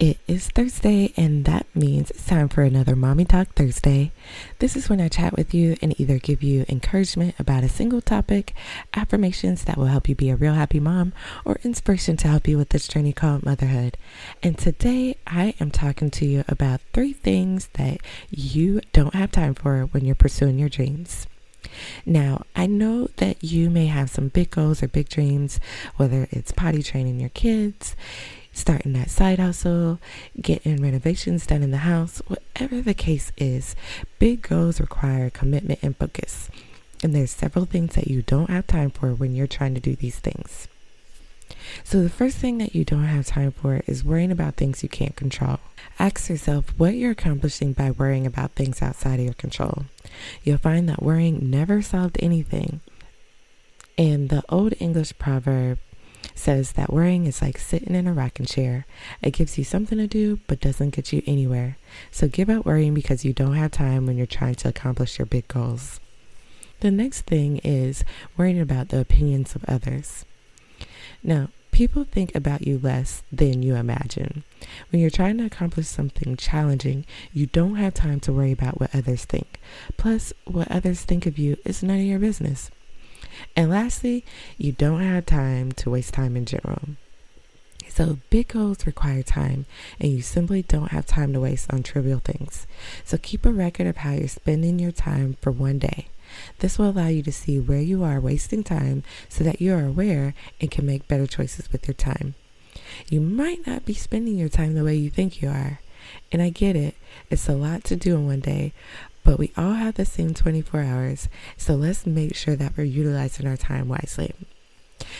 It is Thursday, and that means it's time for another Mommy Talk Thursday. This is when I chat with you and either give you encouragement about a single topic, affirmations that will help you be a real happy mom, or inspiration to help you with this journey called motherhood. And today I am talking to you about three things that you don't have time for when you're pursuing your dreams. Now, I know that you may have some big goals or big dreams, whether it's potty training your kids, starting that side hustle, getting renovations done in the house, whatever the case is, big goals require commitment and focus. And there's several things that you don't have time for when you're trying to do these things. So, the first thing that you don't have time for is worrying about things you can't control. Ask yourself what you're accomplishing by worrying about things outside of your control. You'll find that worrying never solved anything. And the old English proverb, says that worrying is like sitting in a rocking chair. It gives you something to do, but doesn't get you anywhere. So give up worrying because you don't have time when you're trying to accomplish your big goals. The next thing is worrying about the opinions of others. Now, people think about you less than you imagine. When you're trying to accomplish something challenging, you don't have time to worry about what others think. Plus, what others think of you is none of your business. And lastly, you don't have time to waste time in general. So, big goals require time, and you simply don't have time to waste on trivial things. So, keep a record of how you're spending your time for one day. This will allow you to see where you are wasting time so that you are aware and can make better choices with your time. You might not be spending your time the way you think you are. And I get it, it's a lot to do in one day, but we all have the same 24 hours, so let's make sure that we're utilizing our time wisely.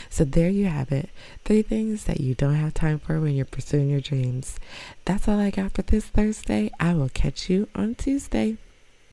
So, there you have it three things that you don't have time for when you're pursuing your dreams. That's all I got for this Thursday. I will catch you on Tuesday.